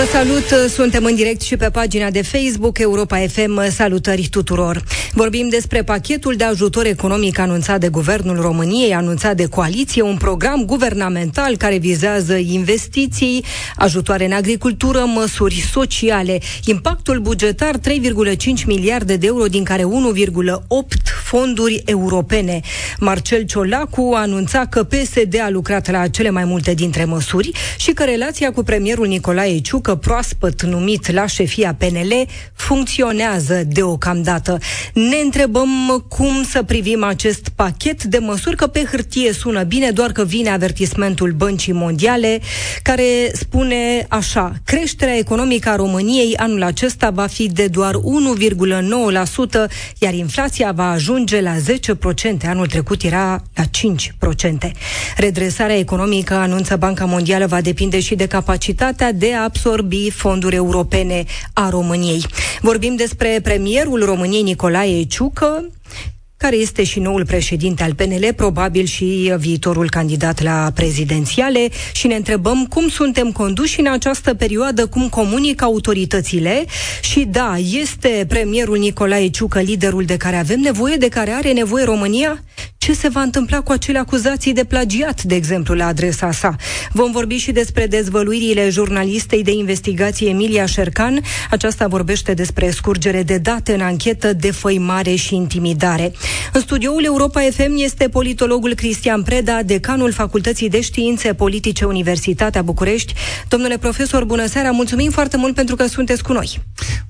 Vă salut, suntem în direct și pe pagina de Facebook Europa FM. Salutări tuturor! Vorbim despre pachetul de ajutor economic anunțat de Guvernul României, anunțat de coaliție, un program guvernamental care vizează investiții, ajutoare în agricultură, măsuri sociale. Impactul bugetar 3,5 miliarde de euro, din care 1,8 fonduri europene. Marcel Ciolacu anunța că PSD a lucrat la cele mai multe dintre măsuri și că relația cu premierul Nicolae Ciucă, proaspăt numit la șefia PNL, funcționează deocamdată. Ne întrebăm cum să privim acest pachet de măsuri, că pe hârtie sună bine, doar că vine avertismentul Băncii Mondiale, care spune așa, creșterea economică a României anul acesta va fi de doar 1,9%, iar inflația va ajunge la 10%. Anul trecut era la 5%. Redresarea economică, anunță Banca Mondială, va depinde și de capacitatea de a absorbi fonduri europene a României. Vorbim despre premierul României Nicolae Nicolae Ciucă, care este și noul președinte al PNL, probabil și viitorul candidat la prezidențiale și ne întrebăm cum suntem conduși în această perioadă, cum comunică autoritățile și da, este premierul Nicolae Ciucă liderul de care avem nevoie, de care are nevoie România? Ce se va întâmpla cu acele acuzații de plagiat, de exemplu, la adresa sa? Vom vorbi și despre dezvăluirile jurnalistei de investigație Emilia Șercan. Aceasta vorbește despre scurgere de date în anchetă, defăimare și intimidare. În studioul Europa FM este politologul Cristian Preda, decanul Facultății de Științe Politice Universitatea București. Domnule profesor, bună seara, mulțumim foarte mult pentru că sunteți cu noi.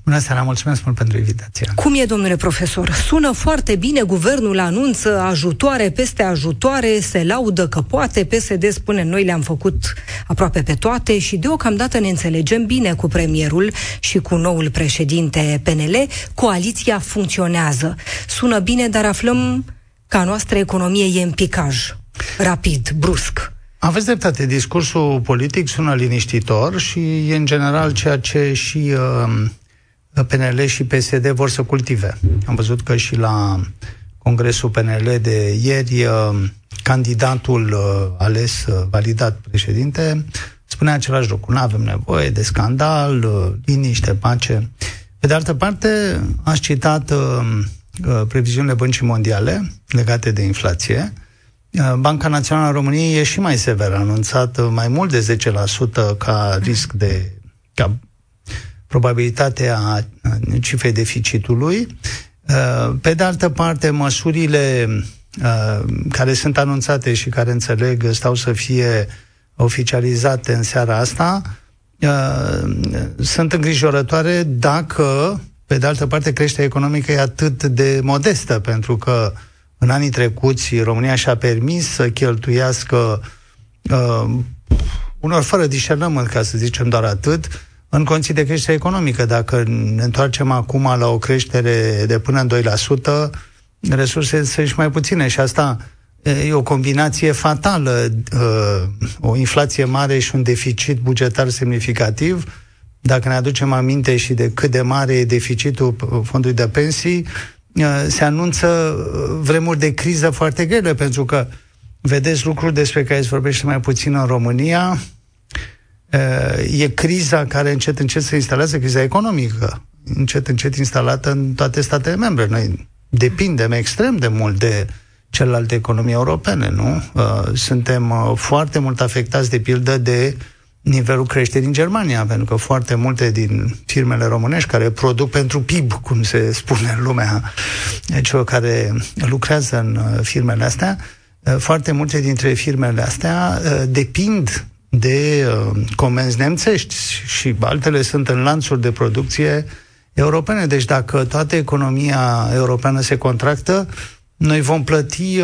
Bună seara, mulțumesc mult pentru invitația. Cum e, domnule profesor? Sună foarte bine, guvernul anunță ajutoare peste ajutoare, se laudă că poate, PSD spune noi le-am făcut aproape pe toate și deocamdată ne înțelegem bine cu premierul și cu noul președinte PNL. Coaliția funcționează. Sună bine, dar aflăm că a noastră economie e în picaj, rapid, brusc. Aveți dreptate, discursul politic sună liniștitor și e în general ceea ce și uh, PNL și PSD vor să cultive. Am văzut că și la congresul PNL de ieri, uh, candidatul uh, ales, uh, validat președinte, spunea același lucru. Nu avem nevoie de scandal, uh, liniște, pace. Pe de altă parte, aș citat uh, Uh, previziunile băncii mondiale legate de inflație. Uh, Banca Națională a României e și mai severă, a anunțat uh, mai mult de 10% ca risc de ca probabilitatea cifrei deficitului. Pe de altă parte, măsurile care sunt anunțate și care înțeleg stau să fie oficializate în seara asta sunt îngrijorătoare dacă pe de altă parte, creșterea economică e atât de modestă, pentru că în anii trecuți România și-a permis să cheltuiască uh, unor fără discernământ, ca să zicem doar atât, în condiții de creștere economică. Dacă ne întoarcem acum la o creștere de până în 2%, resursele sunt și mai puține și asta e o combinație fatală, uh, o inflație mare și un deficit bugetar semnificativ, dacă ne aducem aminte și de cât de mare e deficitul fondului de pensii, uh, se anunță uh, vremuri de criză foarte grele, pentru că vedeți lucruri despre care se vorbește mai puțin în România, uh, e criza care încet încet se instalează, criza economică, încet încet instalată în toate statele membre. Noi depindem extrem de mult de celelalte economii europene, nu? Suntem foarte mult afectați, de pildă, de uh, nivelul creșterii în Germania, pentru că foarte multe din firmele românești care produc pentru PIB, cum se spune în lumea, celor care lucrează în uh, firmele astea, uh, foarte multe dintre firmele astea uh, depind de comenzi nemțești și altele sunt în lanțuri de producție europene. Deci dacă toată economia europeană se contractă, noi vom plăti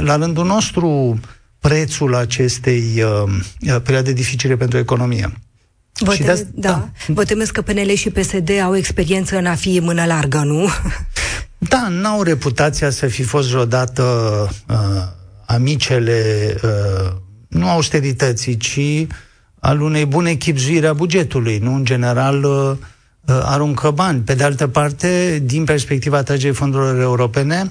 la rândul nostru prețul acestei uh, uh, perioade dificile pentru economie. Vă, teme, de da. da. Vă temeți că PNL și PSD au experiență în a fi mână largă, nu? Da, n-au reputația să fi fost vreodată uh, amicele uh, nu austerității, ci al unei bune chipzuiri a bugetului. Nu, în general, uh, uh, aruncă bani. Pe de altă parte, din perspectiva atragerii fondurilor europene,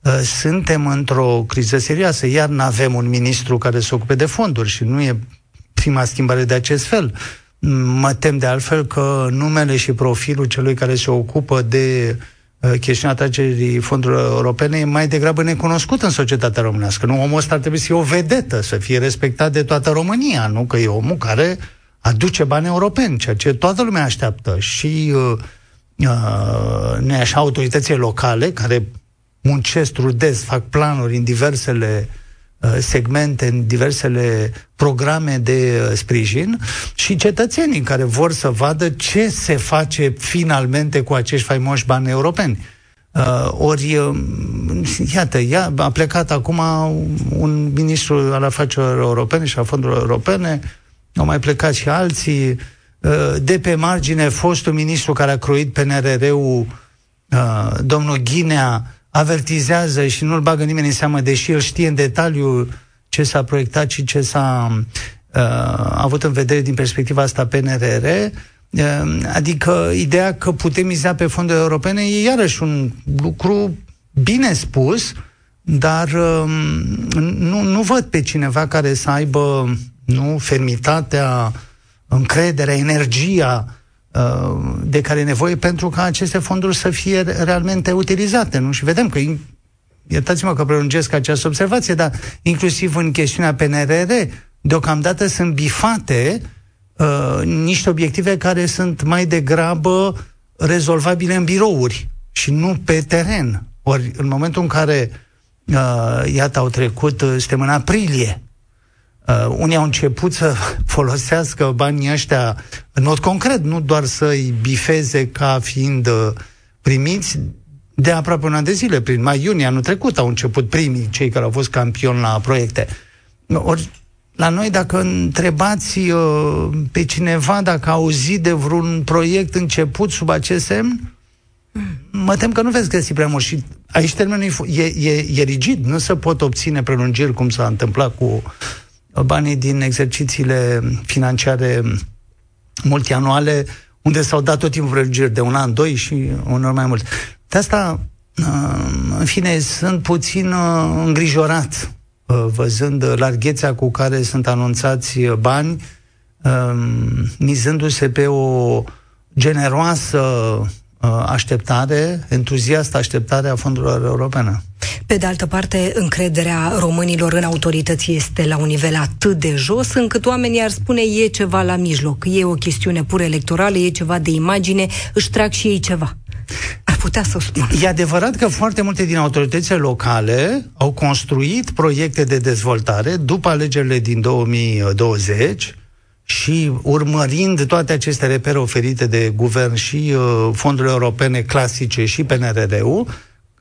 uh, suntem într-o criză serioasă, iar nu avem un ministru care se ocupe de fonduri și nu e prima schimbare de acest fel. Mă tem de altfel că numele și profilul celui care se ocupă de uh, chestiunea atragerii fondurilor europene e mai degrabă necunoscut în societatea românească. Nu, omul ăsta ar trebui să fie o vedetă, să fie respectat de toată România, nu că e omul care aduce bani europeni, ceea ce toată lumea așteaptă. Și uh, uh, ne așa autoritățile locale care muncesc, trudesc, fac planuri în diversele uh, segmente, în diversele programe de uh, sprijin și cetățenii care vor să vadă ce se face finalmente cu acești faimoși bani europeni. Uh, ori, uh, iată, ia, a plecat acum un ministru al afacerilor europene și a fondurilor europene, au mai plecat și alții, uh, de pe margine fostul ministru care a croit PNRR-ul, uh, domnul Ghinea, avertizează și nu-l bagă nimeni în seamă, deși el știe în detaliu ce s-a proiectat și ce s-a uh, avut în vedere din perspectiva asta PNRR, uh, adică ideea că putem miza pe fonduri europene e iarăși un lucru bine spus, dar uh, nu, nu văd pe cineva care să aibă nu fermitatea, încrederea, energia uh, de care e nevoie pentru ca aceste fonduri să fie realmente utilizate. Nu? Și vedem că iertați-mă că prelungesc această observație, dar inclusiv în chestiunea PNRR, deocamdată sunt bifate uh, niște obiective care sunt mai degrabă rezolvabile în birouri și nu pe teren. Ori în momentul în care, uh, iată, au trecut, uh, suntem în aprilie, Uh, unii au început să folosească banii ăștia în mod concret, nu doar să-i bifeze ca fiind uh, primiți de aproape un an de zile. Prin mai-iunie anul trecut au început primii, cei care au fost campioni la proiecte. Ori la noi, dacă întrebați uh, pe cineva dacă a auzit de vreun proiect început sub acest semn, mă tem că nu veți găsi prea mult. Și aici termenul e, e, e rigid. Nu se pot obține prelungiri cum s-a întâmplat cu banii din exercițiile financiare multianuale, unde s-au dat tot timpul prelungiri de un an, doi și unor mai mult. De asta, uh, în fine, sunt puțin uh, îngrijorat uh, văzând larghețea cu care sunt anunțați bani, mizându-se pe o generoasă așteptare, entuziastă așteptare a fondurilor europene. Pe de altă parte, încrederea românilor în autorități este la un nivel atât de jos, încât oamenii ar spune e ceva la mijloc, e o chestiune pur electorală, e ceva de imagine, își trag și ei ceva. Ar putea să spun. E adevărat că foarte multe din autoritățile locale au construit proiecte de dezvoltare după alegerile din 2020 și urmărind toate aceste repere oferite de guvern și uh, fondurile europene clasice și PNRR-ul,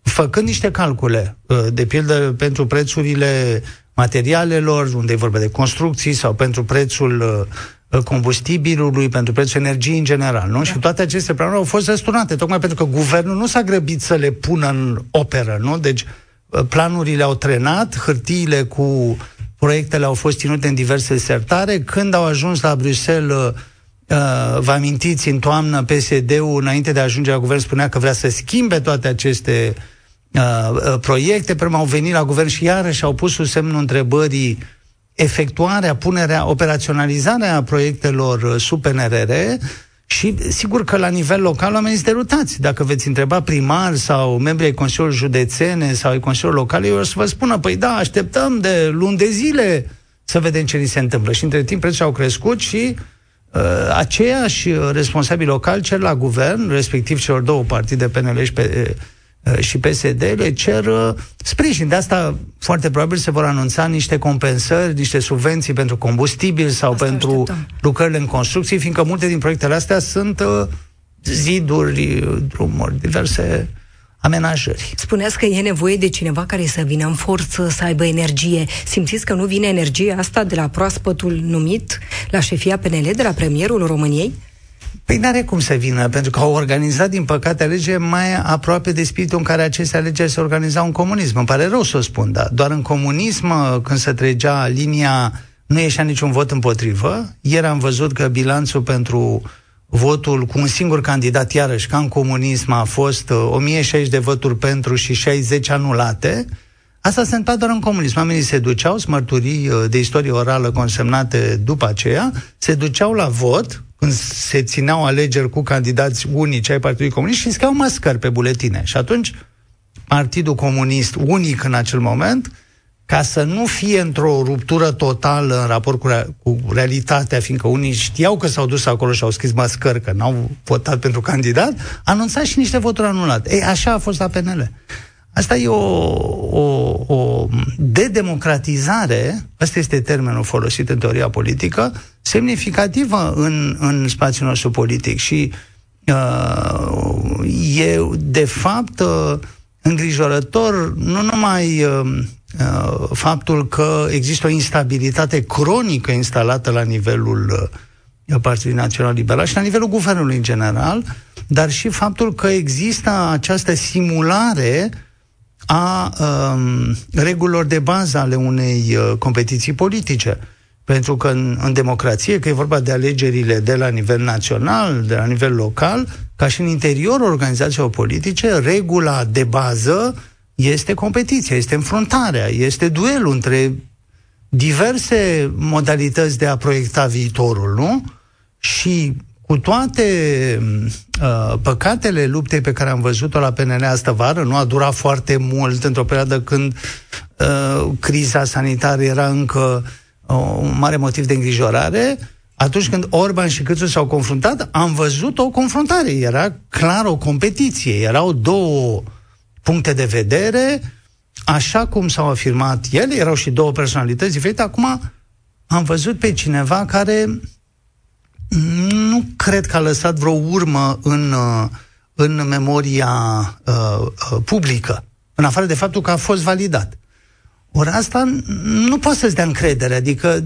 făcând niște calcule, uh, de pildă pentru prețurile materialelor, unde e vorba de construcții, sau pentru prețul uh, combustibilului, pentru prețul energiei în general, nu? Da. Și toate aceste planuri au fost răsturnate, tocmai pentru că guvernul nu s-a grăbit să le pună în operă, nu? Deci uh, planurile au trenat, hârtiile cu proiectele au fost ținute în diverse sertare, când au ajuns la Bruxelles vă amintiți, în toamnă PSD-ul, înainte de a ajunge la guvern, spunea că vrea să schimbe toate aceste Uh, uh, proiecte, până au venit la guvern și iarăși au pus sub semnul întrebării efectuarea, punerea, operaționalizarea proiectelor uh, sub PNRR și sigur că la nivel local oamenii sunt derutați. Dacă veți întreba primari sau membrii ai Consiliului Județene sau ai Consiliului Local, eu o să vă spună, păi da, așteptăm de luni de zile să vedem ce ni se întâmplă. Și între timp prețurile au crescut și uh, aceiași responsabili locali cer la guvern, respectiv celor două partide, PNL și pe, Uh, și PSD le cer uh, sprijin. De asta foarte probabil se vor anunța niște compensări, niște subvenții pentru combustibil sau asta pentru așteptăm. lucrările în construcții, fiindcă multe din proiectele astea sunt uh, ziduri, drumuri, diverse amenajări. Spuneați că e nevoie de cineva care să vină în forță, să aibă energie. Simțiți că nu vine energia asta de la proaspătul numit la șefia PNL, de la premierul României? Păi n-are cum să vină, pentru că au organizat, din păcate, alegeri mai aproape de spiritul în care aceste alegeri se organizau în comunism. Îmi pare rău să o spun, dar doar în comunism, când se tregea linia, nu ieșea niciun vot împotrivă. Ieri am văzut că bilanțul pentru votul cu un singur candidat, iarăși, ca în comunism, a fost 1060 de voturi pentru și 60 anulate, Asta se întâmplă doar în comunism. Oamenii se duceau, smărturii de istorie orală consemnate după aceea, se duceau la vot, când se țineau alegeri cu candidați unici ai Partidului Comunist și scriau mascări pe buletine. Și atunci Partidul Comunist, unic în acel moment, ca să nu fie într-o ruptură totală în raport cu, rea- cu realitatea, fiindcă unii știau că s-au dus acolo și au scris mascări, că n-au votat pentru candidat, anunța și niște voturi anulate. Ei, așa a fost la PNL. Asta e o, o, o dedemocratizare, ăsta este termenul folosit în teoria politică, semnificativă în, în spațiul nostru politic. Și uh, e de fapt uh, îngrijorător nu numai uh, uh, faptul că există o instabilitate cronică instalată la nivelul uh, Partidului Național Liberal și la nivelul guvernului în general, dar și faptul că există această simulare a um, regulilor de bază ale unei uh, competiții politice. Pentru că în, în democrație, că e vorba de alegerile de la nivel național, de la nivel local, ca și în interiorul organizațiilor politice, regula de bază este competiția, este înfruntarea, este duelul între diverse modalități de a proiecta viitorul, nu? Și cu toate uh, păcatele luptei pe care am văzut-o la PNL astă vară, nu a durat foarte mult într-o perioadă când uh, criza sanitară era încă uh, un mare motiv de îngrijorare, atunci când Orban și Câțu s-au confruntat, am văzut o confruntare. Era clar o competiție. Erau două puncte de vedere, așa cum s-au afirmat ele, erau și două personalități diferite. Acum am văzut pe cineva care nu cred că a lăsat vreo urmă în, uh, în memoria uh, uh, publică, în afară de faptul că a fost validat. Ori asta nu poate să-ți dea încredere, adică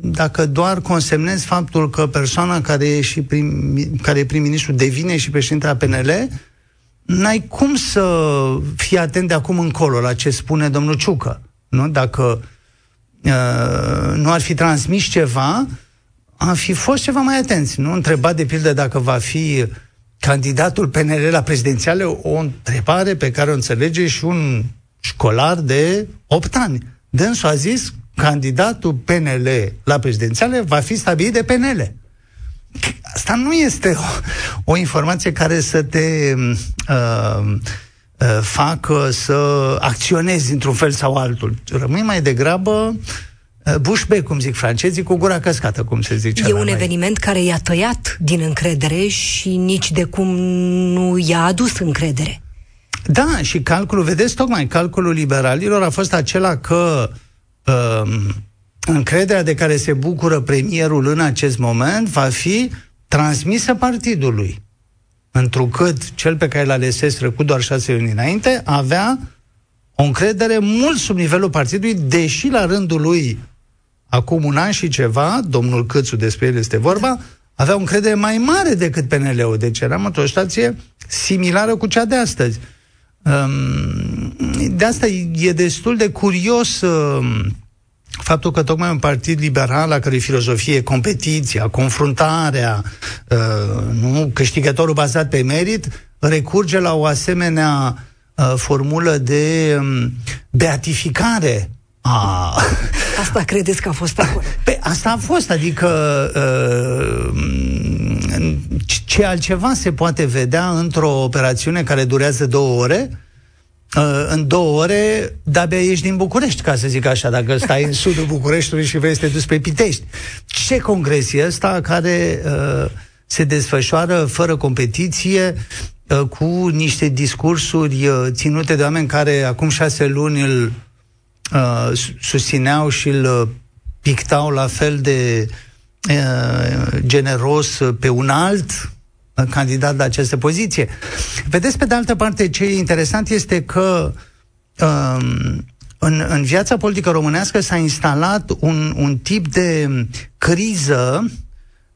dacă doar consemnezi faptul că persoana care e, și prim, care e prim-ministru devine și președintele PNL, n-ai cum să fii atent de acum încolo la ce spune domnul Ciucă. Nu? Dacă uh, nu ar fi transmis ceva, am fi fost ceva mai atenți. Nu întreba de pildă dacă va fi candidatul PNL la prezidențiale, o întrebare pe care o înțelege și un școlar de 8 ani. Dânsul a zis, candidatul PNL la prezidențiale va fi stabilit de PNL. Asta nu este o, o informație care să te uh, uh, facă să acționezi într-un fel sau altul. Rămâi mai degrabă uh, bușbe, cum zic francezii, cu gura căscată, cum se zice. E un noi. eveniment care i-a tăiat din încredere și nici de cum nu i-a adus încredere. Da, și calculul, vedeți, tocmai calculul liberalilor a fost acela că uh, încrederea de care se bucură premierul în acest moment va fi transmisă partidului. Întrucât cel pe care l-a ales cu doar șase luni înainte avea o încredere mult sub nivelul partidului, deși la rândul lui, acum un an și ceva, domnul Câțu, despre el este vorba, avea o încredere mai mare decât PNL-ul. Deci eram într-o situație similară cu cea de astăzi. De asta e destul de curios um, faptul că tocmai un partid liberal, la care filozofie e competiția, confruntarea, uh, nu, câștigătorul bazat pe merit, recurge la o asemenea uh, formulă de um, beatificare a... Asta credeți că a fost acolo? Pe, asta a fost, adică uh, ce altceva se poate vedea într-o operațiune care durează două ore? Uh, în două ore, de-abia ieși din București, ca să zic așa, dacă stai în sudul Bucureștiului și vrei să te duci pe Pitești. Ce congres e ăsta care uh, se desfășoară fără competiție, uh, cu niște discursuri uh, ținute de oameni care acum șase luni îl uh, susțineau și îl uh, pictau la fel de uh, generos pe un alt candidat la această poziție. Vedeți, pe de altă parte, ce e interesant este că um, în, în viața politică românească s-a instalat un, un tip de criză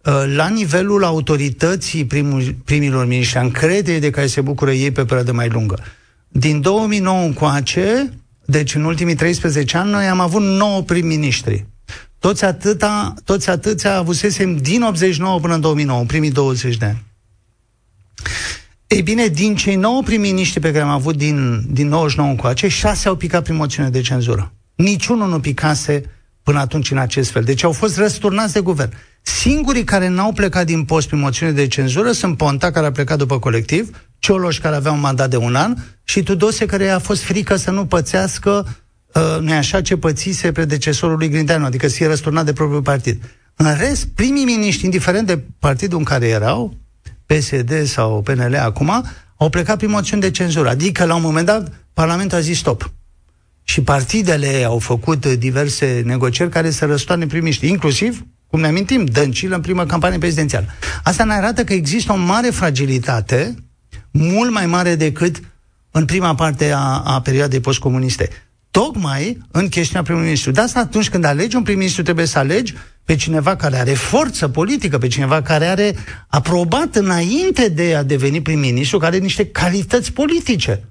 uh, la nivelul autorității primul, primilor miniștri, încredere de care se bucură ei pe perioadă mai lungă. Din 2009 încoace, deci în ultimii 13 ani, noi am avut 9 prim-ministri. Toți atâta, toți atâția avusesem din 89 până în 2009, în primii 20 de ani. Ei bine, din cei 9 prim-miniștri pe care am avut din, din 99 încoace, șase au picat prin moțiune de cenzură. Niciunul nu picase până atunci în acest fel. Deci au fost răsturnați de guvern. Singurii care n-au plecat din post prin moțiune de cenzură sunt Ponta, care a plecat după colectiv, Cioloș, care avea un mandat de un an, și Tudose, care a fost frică să nu pățească, uh, nu așa, ce pățise predecesorul lui Grindeanu, adică să fie răsturnat de propriul partid. În rest, primii miniștri, indiferent de partidul în care erau, PSD sau PNL acum, au plecat prin moțiune de cenzură. Adică, la un moment dat, Parlamentul a zis stop. Și partidele au făcut diverse negocieri care să răstoarne primiști, inclusiv, cum ne amintim, Dăncilă în prima campanie prezidențială. Asta ne arată că există o mare fragilitate, mult mai mare decât în prima parte a, a perioadei postcomuniste. Tocmai în chestiunea prim-ministru. De asta atunci când alegi un prim-ministru trebuie să alegi pe cineva care are forță politică, pe cineva care are aprobat înainte de a deveni prim-ministru, care are niște calități politice.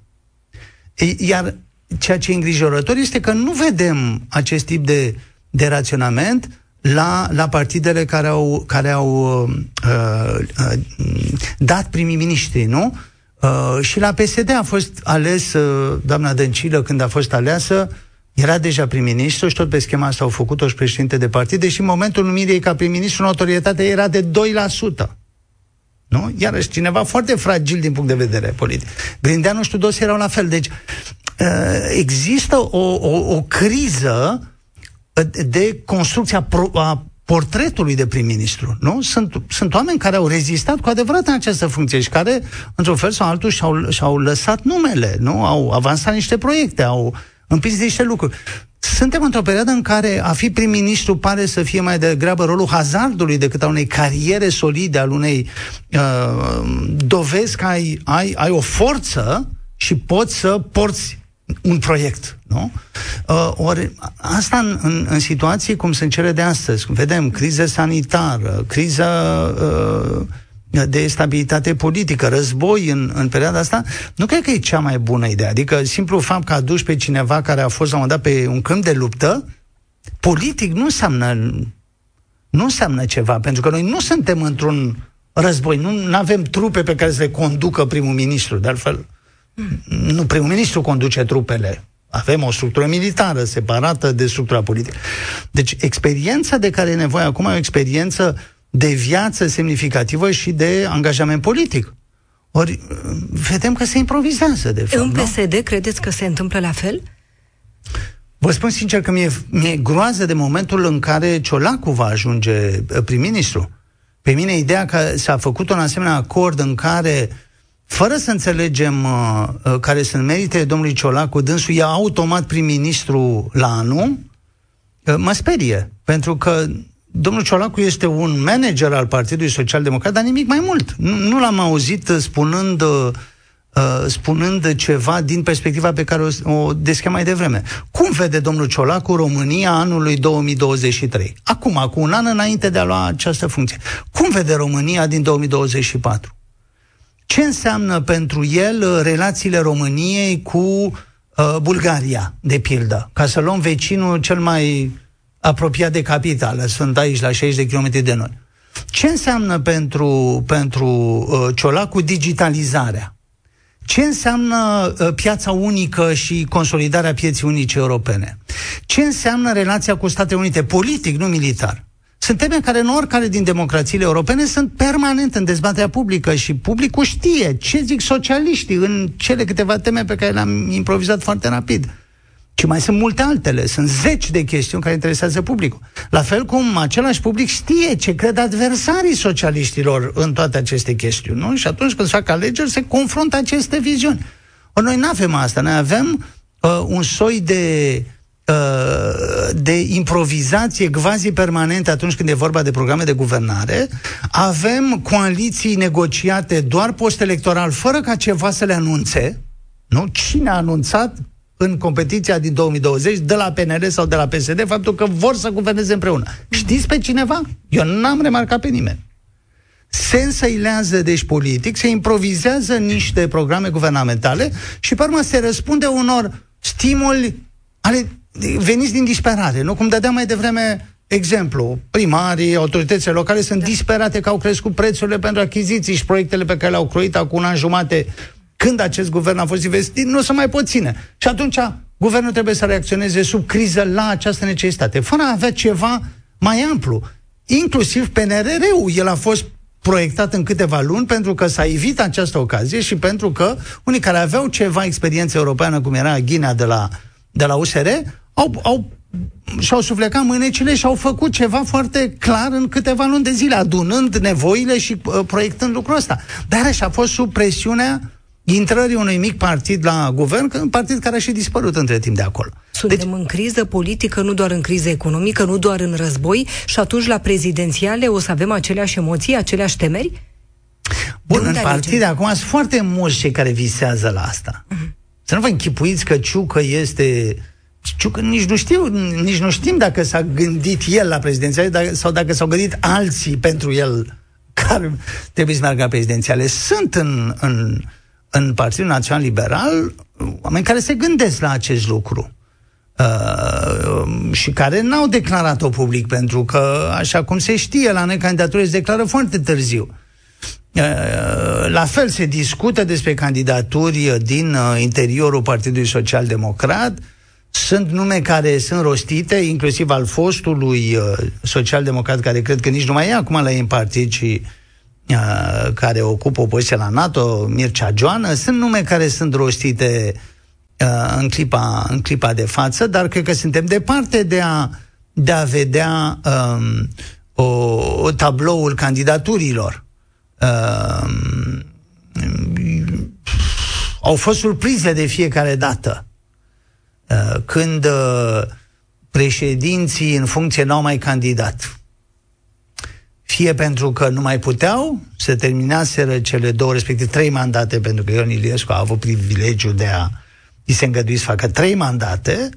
Iar ceea ce e îngrijorător este că nu vedem acest tip de, de raționament la, la partidele care au, care au uh, uh, dat primii miniștri, nu? Uh, și la PSD a fost ales uh, doamna Dăncilă când a fost aleasă, era deja prim-ministru și tot pe schema asta au făcut-o și președinte de partid, deși în momentul numirii ca prim-ministru notorietatea era de 2%. Nu? Iarăși cineva foarte fragil din punct de vedere politic. Grindeanu și Tudose erau la fel. Deci uh, există o, o, o criză de construcția pro, a portretului de prim-ministru. Nu? Sunt, sunt oameni care au rezistat cu adevărat în această funcție și care, într-un fel sau altul, și-au, și-au lăsat numele, nu? Au avansat niște proiecte, au împins niște lucruri. Suntem într-o perioadă în care a fi prim-ministru pare să fie mai degrabă rolul hazardului decât a unei cariere solide, al unei uh, dovezi că ai, ai, ai o forță și poți să porți un proiect, nu? Uh, ori asta în, în, în situații cum sunt cele de astăzi, vedem criză sanitară, criza uh, de stabilitate politică, război în, în perioada asta, nu cred că e cea mai bună idee. Adică simplu fapt că aduci pe cineva care a fost la un moment dat pe un câmp de luptă, politic nu înseamnă nu înseamnă ceva, pentru că noi nu suntem într-un război, nu avem trupe pe care să le conducă primul ministru, de altfel nu primul ministru conduce trupele. Avem o structură militară separată de structura politică. Deci experiența de care e nevoie acum e o experiență de viață semnificativă și de angajament politic. Ori vedem că se improvizează, de fapt. În PSD nu? credeți că se întâmplă la fel? Vă spun sincer că mi-e, mi-e groază de momentul în care Ciolacu va ajunge uh, prim-ministru. Pe mine ideea că s-a făcut un asemenea acord în care fără să înțelegem uh, uh, care sunt meritele domnului Ciolacu, dânsul e automat prim-ministru la anul, uh, mă sperie. Pentru că domnul Ciolacu este un manager al Partidului Social Democrat, dar nimic mai mult. Nu, nu l-am auzit spunând, uh, spunând ceva din perspectiva pe care o, o deschem mai devreme. Cum vede domnul Ciolacu România anului 2023? Acum, cu un an înainte de a lua această funcție. Cum vede România din 2024? Ce înseamnă pentru el uh, relațiile României cu uh, Bulgaria, de pildă? Ca să luăm vecinul cel mai apropiat de capitală, sunt aici la 60 de kilometri de noi. Ce înseamnă pentru, pentru uh, Ciolacu digitalizarea? Ce înseamnă uh, piața unică și consolidarea pieții unice europene? Ce înseamnă relația cu Statele Unite, politic, nu militar? Sunt teme care în oricare din democrațiile europene sunt permanent în dezbaterea publică și publicul știe ce zic socialiștii în cele câteva teme pe care le-am improvizat foarte rapid. Și mai sunt multe altele, sunt zeci de chestiuni care interesează publicul. La fel cum același public știe ce cred adversarii socialiștilor în toate aceste chestiuni, nu? Și atunci când se fac alegeri, se confruntă aceste viziuni. O, noi nu avem asta, noi avem uh, un soi de Uh, de improvizație quasi permanente atunci când e vorba de programe de guvernare, avem coaliții negociate doar post-electoral, fără ca ceva să le anunțe, nu? Cine a anunțat în competiția din 2020 de la PNL sau de la PSD faptul că vor să guverneze împreună. Știți pe cineva? Eu n-am remarcat pe nimeni. Se însăilează, deci, politic, se improvizează niște programe guvernamentale și, pe urmă, se răspunde unor stimuli ale veniți din disperare, nu? Cum dădeam mai devreme exemplu, primarii, autoritățile locale sunt da. disperate că au crescut prețurile pentru achiziții și proiectele pe care le-au croit acum un an jumate când acest guvern a fost investit, nu se mai pot ține. Și atunci guvernul trebuie să reacționeze sub criză la această necesitate, fără a avea ceva mai amplu. Inclusiv PNRR-ul, el a fost proiectat în câteva luni pentru că s-a evit această ocazie și pentru că unii care aveau ceva experiență europeană, cum era Ghinea de la, de la USR, au, au și-au suflecat mânecile și au făcut ceva foarte clar în câteva luni de zile, adunând nevoile și uh, proiectând lucrul ăsta. Dar așa a fost sub presiunea intrării unui mic partid la guvern, un partid care a și dispărut între timp de acolo. Suntem deci, în criză politică, nu doar în criză economică, nu doar în război și atunci la prezidențiale o să avem aceleași emoții, aceleași temeri? Bun, în partide acum sunt foarte mulți cei care visează la asta. Uh-huh. Să nu vă închipuiți că Ciucă este Ciucă nici nu știu, nici nu știm dacă s-a gândit el la prezidențiale sau dacă s-au gândit alții pentru el care trebuie să meargă la prezidențiale. Sunt în, în, în Partidul Național Liberal oameni care se gândesc la acest lucru. Uh, și care n-au declarat-o public, pentru că, așa cum se știe, la noi candidatură se declară foarte târziu. Uh, la fel se discută despre candidaturi din uh, interiorul Partidului Social Democrat. Sunt nume care sunt rostite, inclusiv al fostului uh, social-democrat, care cred că nici nu mai e acum la ei în partid, ci uh, care ocupă o poziție la NATO, Mircea Joană. Sunt nume care sunt rostite uh, în, clipa, în clipa de față, dar cred că suntem departe de a, de a vedea um, o, o tabloul candidaturilor. Um, au fost surprize de fiecare dată. Uh, când uh, președinții în funcție n-au mai candidat. Fie pentru că nu mai puteau, se terminaseră cele două, respectiv trei mandate, pentru că Ion Iliescu a avut privilegiul de a îi se îngădui să facă trei mandate,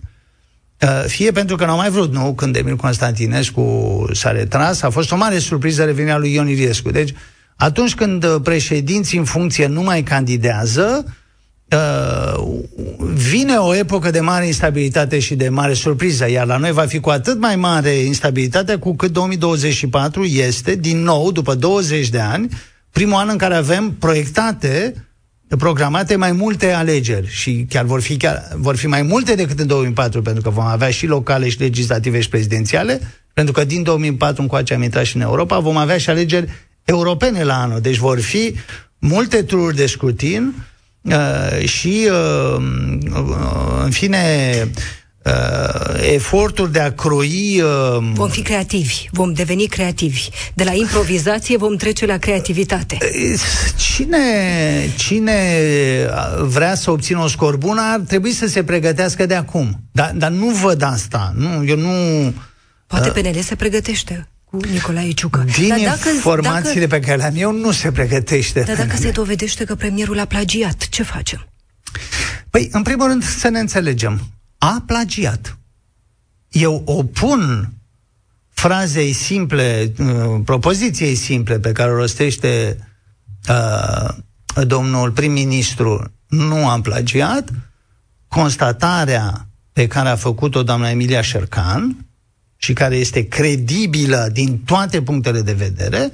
uh, fie pentru că n-au mai vrut, nu? Când Emil Constantinescu s-a retras, a fost o mare surpriză revenirea lui Ion Iliescu. Deci, atunci când președinții în funcție nu mai candidează, uh, vine o epocă de mare instabilitate și de mare surpriză, iar la noi va fi cu atât mai mare instabilitatea cu cât 2024 este, din nou, după 20 de ani, primul an în care avem proiectate programate mai multe alegeri și chiar vor fi, chiar, vor fi mai multe decât în 2004, pentru că vom avea și locale și legislative și prezidențiale, pentru că din 2004 încoace am intrat și în Europa, vom avea și alegeri europene la anul. Deci vor fi multe tururi de scrutin uh, și, uh, uh, în fine, uh, eforturi de a croi... Uh, vom fi creativi, vom deveni creativi. De la improvizație vom trece la creativitate. Cine, cine vrea să obțină o scor bună ar trebui să se pregătească de acum. Dar, dar nu văd asta. Nu, eu nu... Poate uh, PNL se pregătește cu Nicolae Ciucă. Din dar dacă, informațiile dacă, pe care le-am eu, nu se pregătește. Dar dacă se dovedește că premierul a plagiat, ce facem? Păi, în primul rând, să ne înțelegem. A plagiat. Eu opun frazei simple, uh, propoziției simple pe care o rostește uh, domnul prim-ministru, nu am plagiat, constatarea pe care a făcut-o doamna Emilia Șercan, și care este credibilă din toate punctele de vedere,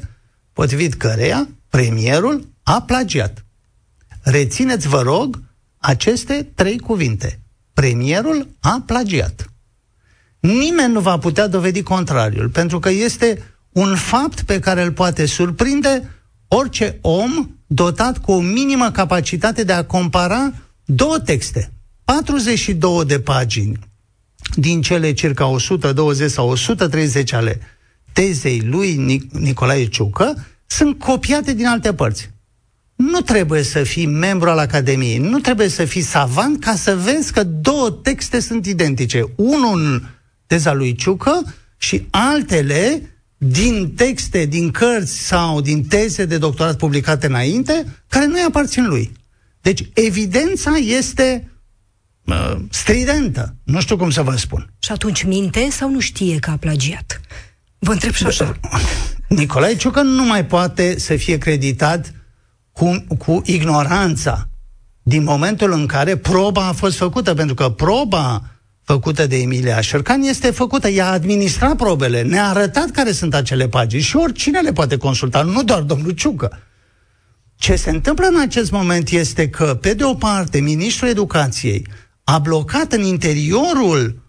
potrivit căreia premierul a plagiat. Rețineți, vă rog, aceste trei cuvinte. Premierul a plagiat. Nimeni nu va putea dovedi contrariul, pentru că este un fapt pe care îl poate surprinde orice om dotat cu o minimă capacitate de a compara două texte. 42 de pagini din cele circa 120 sau 130 ale tezei lui Nic- Nicolae Ciucă sunt copiate din alte părți. Nu trebuie să fii membru al Academiei, nu trebuie să fii savant ca să vezi că două texte sunt identice. Unul în teza lui Ciucă și altele din texte, din cărți sau din teze de doctorat publicate înainte, care nu-i aparțin lui. Deci, evidența este uh, stridentă. Nu știu cum să vă spun. Și atunci minte sau nu știe că a plagiat? Vă întreb și așa. Nicolae Ciucă nu mai poate să fie creditat cu, cu ignoranța din momentul în care proba a fost făcută, pentru că proba făcută de Emilia Șercan este făcută. Ea a administrat probele, ne-a arătat care sunt acele pagini și oricine le poate consulta, nu doar domnul Ciucă. Ce se întâmplă în acest moment este că, pe de o parte, ministrul educației a blocat în interiorul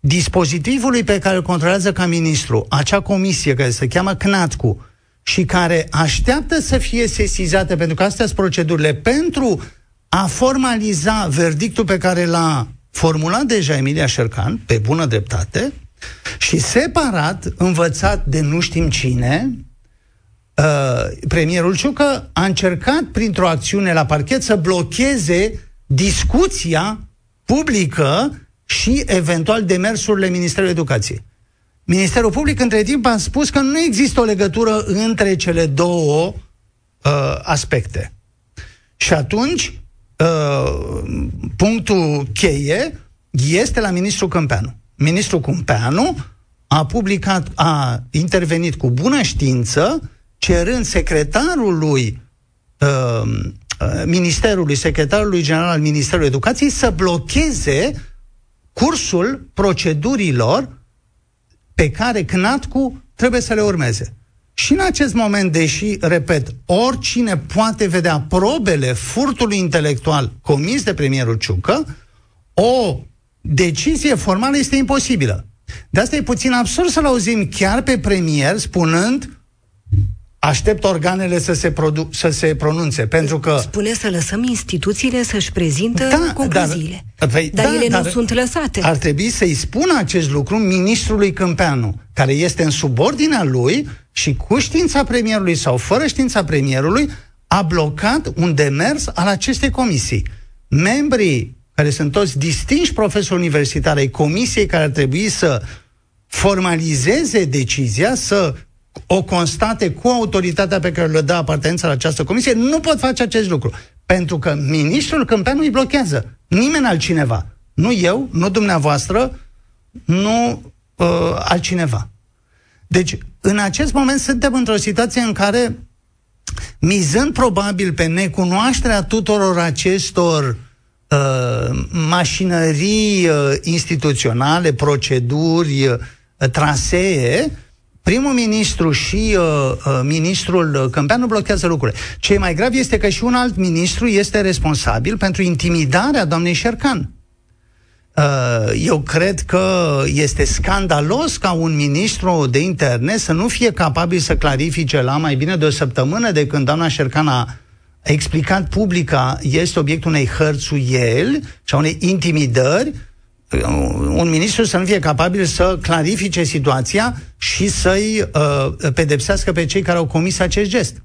dispozitivului pe care îl controlează ca ministru, acea comisie care se cheamă CNATCU și care așteaptă să fie sesizată, pentru că astea sunt procedurile, pentru a formaliza verdictul pe care l-a formulat deja Emilia Șercan, pe bună dreptate, și separat, învățat de nu știm cine, uh, premierul Ciucă a încercat printr-o acțiune la parchet să blocheze discuția publică și eventual demersurile Ministerului Educației. Ministerul Public între timp a spus că nu există o legătură între cele două uh, aspecte. Și atunci, uh, punctul cheie este la ministrul Câmpeanu. Ministrul Câmpeanu a publicat, a intervenit cu bună știință, cerând secretarului uh, uh Ministerului, secretarului general al Ministerului Educației să blocheze cursul procedurilor pe care CNATCU trebuie să le urmeze. Și în acest moment, deși, repet, oricine poate vedea probele furtului intelectual comis de premierul Ciucă, o decizie formală este imposibilă. De asta e puțin absurd să-l auzim chiar pe premier spunând aștept organele să se, produ- să se pronunțe, pentru că... Spune să lăsăm instituțiile să-și prezintă da, concluziile. Dar, păi, dar da, ele dar nu sunt lăsate. Ar trebui să-i spună acest lucru ministrului Câmpeanu, care este în subordinea lui și cu știința premierului sau fără știința premierului a blocat un demers al acestei comisii. Membrii care sunt toți distinși profesori universitari ai comisiei care ar trebui să formalizeze decizia, să o constate cu autoritatea pe care le dă apartența la această comisie, nu pot face acest lucru. Pentru că ministrul Câmpeanu îi blochează. Nimeni altcineva. Nu eu, nu dumneavoastră, nu uh, altcineva. Deci, în acest moment suntem într-o situație în care, mizând probabil pe necunoașterea tuturor acestor uh, mașinării uh, instituționale, proceduri, uh, trasee, primul ministru și uh, uh, ministrul Câmpeanu blochează lucrurile. Ce mai grav este că și un alt ministru este responsabil pentru intimidarea doamnei Șercan. Uh, eu cred că este scandalos ca un ministru de interne să nu fie capabil să clarifice la mai bine de o săptămână de când doamna Șercan a explicat publica este obiectul unei hărțuieli și a unei intimidări un ministru să nu fie capabil să clarifice situația și să-i uh, pedepsească pe cei care au comis acest gest.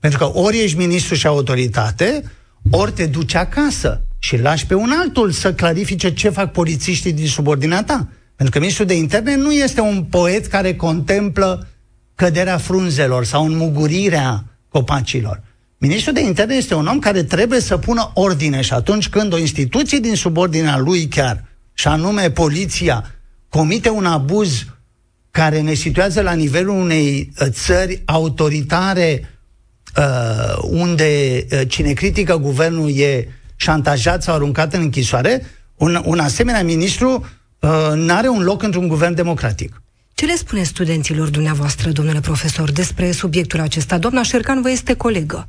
Pentru că ori ești ministru și autoritate, ori te duci acasă și lași pe un altul să clarifice ce fac polițiștii din subordinea ta. Pentru că ministrul de interne nu este un poet care contemplă căderea frunzelor sau înmugurirea copacilor. Ministrul de interne este un om care trebuie să pună ordine și atunci când o instituție din subordinea lui chiar și anume poliția, comite un abuz care ne situează la nivelul unei uh, țări autoritare uh, unde uh, cine critică guvernul e șantajat sau aruncat în închisoare, un, un asemenea ministru uh, nu are un loc într-un guvern democratic. Ce le spune studenților dumneavoastră, domnule profesor, despre subiectul acesta? Doamna Șercan vă este colegă.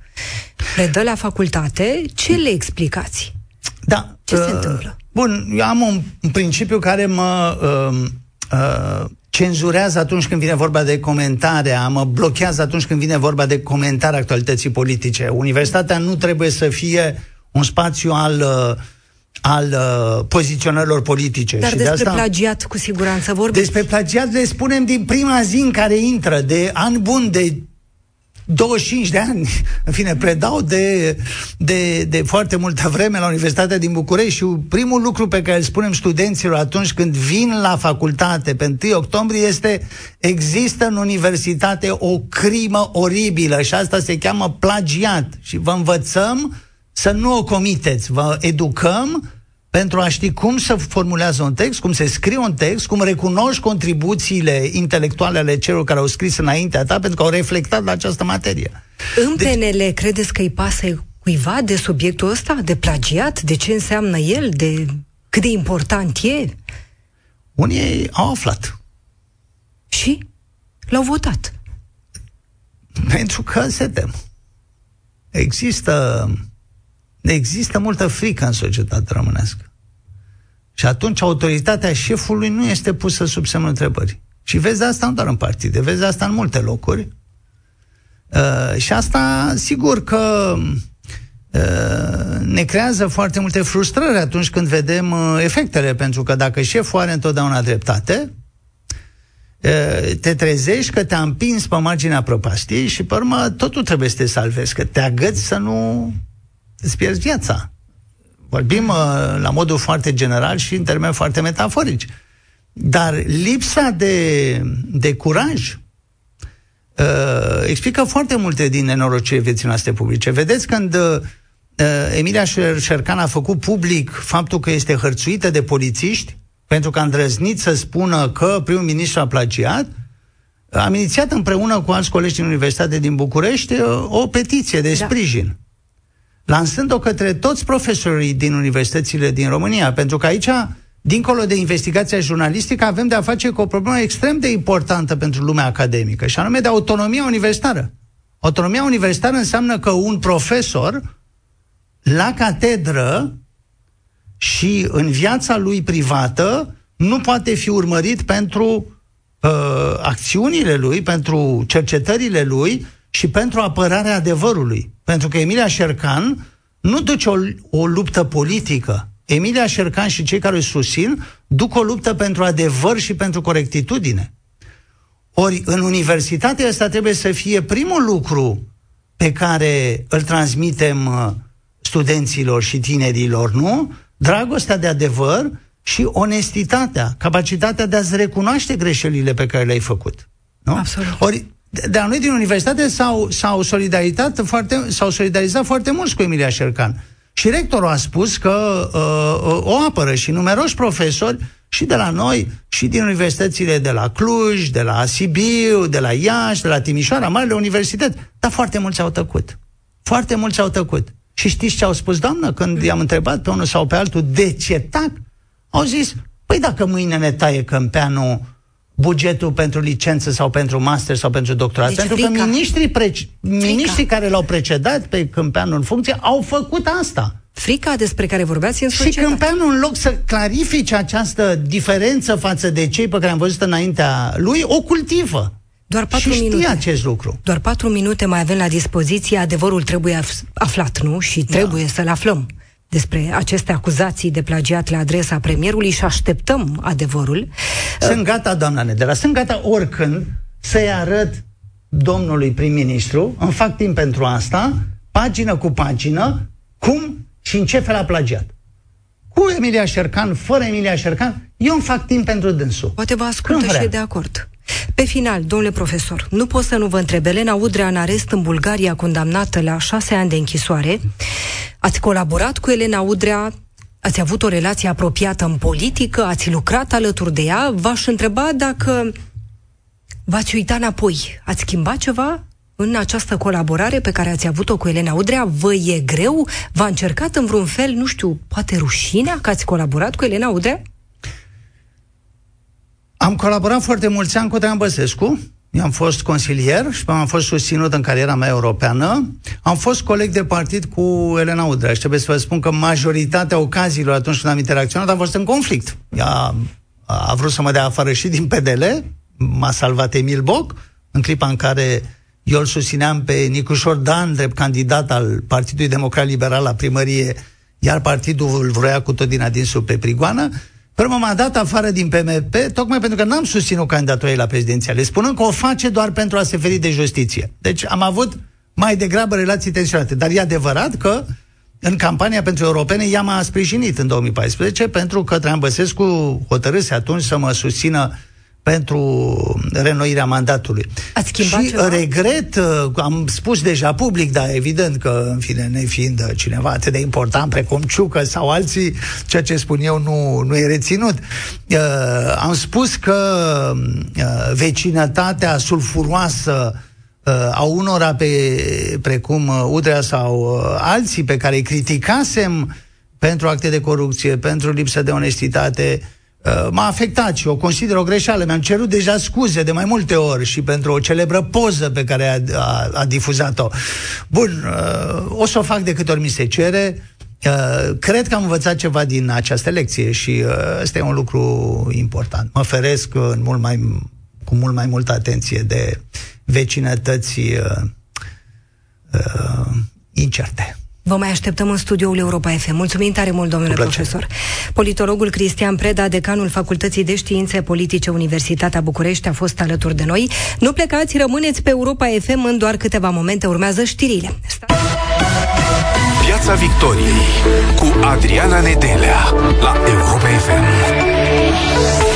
Predă la facultate. Ce le explicați? Da. Ce uh, se întâmplă? Bun, eu am un, un principiu care mă uh, uh, cenzurează atunci când vine vorba de comentarea, mă blochează atunci când vine vorba de comentarea actualității politice. Universitatea nu trebuie să fie un spațiu al uh, al uh, poziționărilor politice. Dar și despre de asta, plagiat, cu siguranță vorbim. Despre plagiat le spunem din prima zi în care intră, de an bun, de 25 de ani, în fine, predau de, de, de foarte multă vreme la Universitatea din București și primul lucru pe care îl spunem studenților atunci când vin la facultate pe 1 octombrie este există în universitate o crimă oribilă și asta se cheamă plagiat. Și vă învățăm să nu o comiteți, vă educăm pentru a ști cum se formulează un text, cum se scrie un text, cum recunoști contribuțiile intelectuale ale celor care au scris înaintea ta, pentru că au reflectat la această materie. În deci... PNL credeți că îi pasă cuiva de subiectul ăsta, de plagiat, de ce înseamnă el, de cât de important e? Unii au aflat. Și? L-au votat. Pentru că se tem. Există, există multă frică în societatea românească. Și atunci autoritatea șefului nu este pusă sub semnul întrebării. Și vezi asta nu doar în partide, vezi asta în multe locuri. Uh, și asta, sigur că uh, ne creează foarte multe frustrări atunci când vedem uh, efectele, pentru că dacă șeful are întotdeauna dreptate, uh, te trezești că te-a împins pe marginea prăpastiei și, pe urmă, totul trebuie să te salvezi, că te agăți să nu îți pierzi viața. Vorbim uh, la modul foarte general și în termeni foarte metaforici. Dar lipsa de, de curaj uh, explică foarte multe din nenorocirile vieții noastre publice. Vedeți când uh, Emilia Șercan a făcut public faptul că este hărțuită de polițiști pentru că a îndrăznit să spună că primul ministru a plagiat, am inițiat împreună cu alți colegi din Universitate din București uh, o petiție de da. sprijin lansând-o către toți profesorii din universitățile din România, pentru că aici, dincolo de investigația jurnalistică, avem de a face cu o problemă extrem de importantă pentru lumea academică, și anume de autonomia universitară. Autonomia universitară înseamnă că un profesor la catedră și în viața lui privată nu poate fi urmărit pentru uh, acțiunile lui, pentru cercetările lui și pentru apărarea adevărului. Pentru că Emilia Șercan nu duce o, o luptă politică. Emilia Șercan și cei care îi susțin duc o luptă pentru adevăr și pentru corectitudine. Ori în universitatea asta trebuie să fie primul lucru pe care îl transmitem uh, studenților și tinerilor, nu? Dragostea de adevăr și onestitatea, capacitatea de a-ți recunoaște greșelile pe care le-ai făcut. Nu? Absolut. Ori dar noi din universitate s-au, s-au, solidarizat foarte, s-au solidarizat foarte mult cu Emilia Șercan. Și rectorul a spus că uh, uh, o apără și numeroși profesori și de la noi, și din universitățile de la Cluj, de la Sibiu, de la Iași, de la Timișoara, marile universități. Dar foarte mulți au tăcut. Foarte mulți au tăcut. Și știți ce au spus, doamnă, când i-am întrebat pe unul sau pe altul de ce tac? Au zis, păi dacă mâine ne taie câmpeanul bugetul pentru licență sau pentru master sau pentru doctorat. Deci pentru frica. că miniștrii, preci- miniștrii care l-au precedat pe Câmpeanu în funcție au făcut asta. Frica despre care vorbeați în Și Câmpeanu, în loc să clarifice această diferență față de cei pe care am văzut înaintea lui, o cultivă. Doar patru și minute. acest lucru. Doar patru minute mai avem la dispoziție, adevărul trebuie aflat, nu? Și trebuie da. să-l aflăm despre aceste acuzații de plagiat la adresa premierului și așteptăm adevărul. Sunt gata, doamna Nedela, sunt gata oricând să-i arăt domnului prim-ministru, îmi fac timp pentru asta, pagină cu pagină, cum și în ce fel a plagiat. Cu Emilia Șercan, fără Emilia Șercan, eu îmi fac timp pentru dânsul. Poate vă ascultă și e de acord. Pe final, domnule profesor, nu pot să nu vă întreb, Elena Udrea în arest în Bulgaria, condamnată la șase ani de închisoare. Ați colaborat cu Elena Udrea, ați avut o relație apropiată în politică, ați lucrat alături de ea. V-aș întreba dacă v-ați uitat înapoi. Ați schimbat ceva în această colaborare pe care ați avut-o cu Elena Udrea? Vă e greu? V-a încercat în vreun fel, nu știu, poate rușinea că ați colaborat cu Elena Udrea? Am colaborat foarte mulți ani cu Traian Băsescu, eu am fost consilier și am fost susținut în cariera mea europeană. Am fost coleg de partid cu Elena Udrea și trebuie să vă spun că majoritatea ocaziilor atunci când am interacționat am fost în conflict. Ea a vrut să mă dea afară și din PDL, m-a salvat Emil Boc, în clipa în care eu îl susțineam pe Nicușor Dan, drept candidat al Partidului Democrat Liberal la primărie, iar partidul îl vrea cu tot din adinsul pe Prigoană. Pe urmă m-a dat afară din PMP, tocmai pentru că n-am susținut candidatura ei la prezidențiale, spunând că o face doar pentru a se feri de justiție. Deci am avut mai degrabă relații tensionate. Dar e adevărat că în campania pentru europene ea m-a sprijinit în 2014 pentru că Traian Băsescu hotărâse atunci să mă susțină pentru renoirea mandatului. Ați schimbat și ceva? regret, uh, am spus deja public, dar evident că, în fine, ne fiind cineva atât de important precum Ciucă sau alții, ceea ce spun eu nu, nu e reținut. Uh, am spus că uh, vecinătatea sulfuroasă uh, a unora pe, precum uh, Udrea sau uh, alții pe care îi criticasem pentru acte de corupție, pentru lipsă de onestitate, Uh, m-a afectat și o consider o greșeală. Mi-am cerut deja scuze de mai multe ori și pentru o celebră poză pe care a, a, a difuzat-o. Bun, uh, o să o fac de câte ori mi se cere. Uh, cred că am învățat ceva din această lecție și ăsta e un lucru important. Mă feresc în mult mai, cu mult mai multă atenție de vecinătăți uh, uh, incerte. Vă mai așteptăm în studioul Europa FM. Mulțumim tare mult, domnule profesor. Politologul Cristian Preda, decanul Facultății de Științe Politice Universitatea București, a fost alături de noi. Nu plecați, rămâneți pe Europa FM în doar câteva momente. Urmează știrile. Piața Victoriei cu Adriana Nedelea la Europa FM.